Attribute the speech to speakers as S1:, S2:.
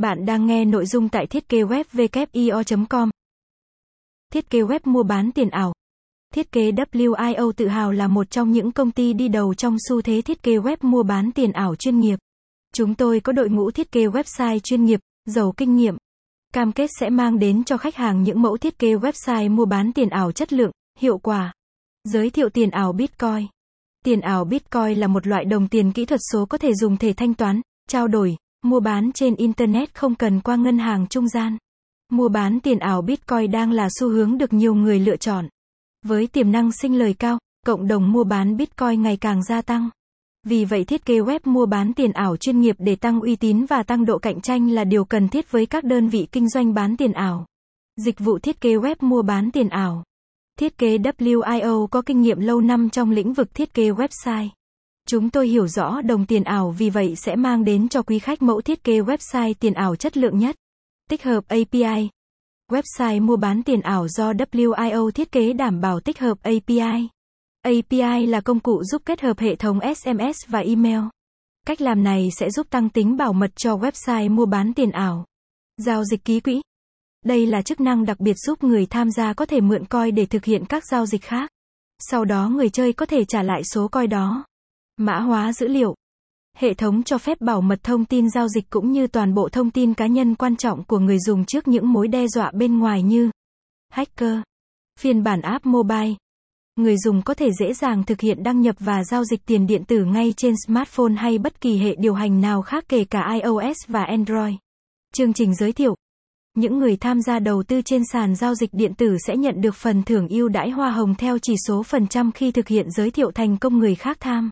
S1: Bạn đang nghe nội dung tại thiết kế web com Thiết kế web mua bán tiền ảo. Thiết kế WIO tự hào là một trong những công ty đi đầu trong xu thế thiết kế web mua bán tiền ảo chuyên nghiệp. Chúng tôi có đội ngũ thiết kế website chuyên nghiệp, giàu kinh nghiệm. Cam kết sẽ mang đến cho khách hàng những mẫu thiết kế website mua bán tiền ảo chất lượng, hiệu quả. Giới thiệu tiền ảo Bitcoin. Tiền ảo Bitcoin là một loại đồng tiền kỹ thuật số có thể dùng thể thanh toán, trao đổi, mua bán trên Internet không cần qua ngân hàng trung gian. Mua bán tiền ảo Bitcoin đang là xu hướng được nhiều người lựa chọn. Với tiềm năng sinh lời cao, cộng đồng mua bán Bitcoin ngày càng gia tăng. Vì vậy thiết kế web mua bán tiền ảo chuyên nghiệp để tăng uy tín và tăng độ cạnh tranh là điều cần thiết với các đơn vị kinh doanh bán tiền ảo. Dịch vụ thiết kế web mua bán tiền ảo. Thiết kế WIO có kinh nghiệm lâu năm trong lĩnh vực thiết kế website. Chúng tôi hiểu rõ đồng tiền ảo vì vậy sẽ mang đến cho quý khách mẫu thiết kế website tiền ảo chất lượng nhất. Tích hợp API. Website mua bán tiền ảo do WIO thiết kế đảm bảo tích hợp API. API là công cụ giúp kết hợp hệ thống SMS và email. Cách làm này sẽ giúp tăng tính bảo mật cho website mua bán tiền ảo. Giao dịch ký quỹ. Đây là chức năng đặc biệt giúp người tham gia có thể mượn coi để thực hiện các giao dịch khác. Sau đó người chơi có thể trả lại số coi đó. Mã hóa dữ liệu. Hệ thống cho phép bảo mật thông tin giao dịch cũng như toàn bộ thông tin cá nhân quan trọng của người dùng trước những mối đe dọa bên ngoài như hacker. Phiên bản app mobile. Người dùng có thể dễ dàng thực hiện đăng nhập và giao dịch tiền điện tử ngay trên smartphone hay bất kỳ hệ điều hành nào khác kể cả iOS và Android. Chương trình giới thiệu những người tham gia đầu tư trên sàn giao dịch điện tử sẽ nhận được phần thưởng ưu đãi hoa hồng theo chỉ số phần trăm khi thực hiện giới thiệu thành công người khác tham.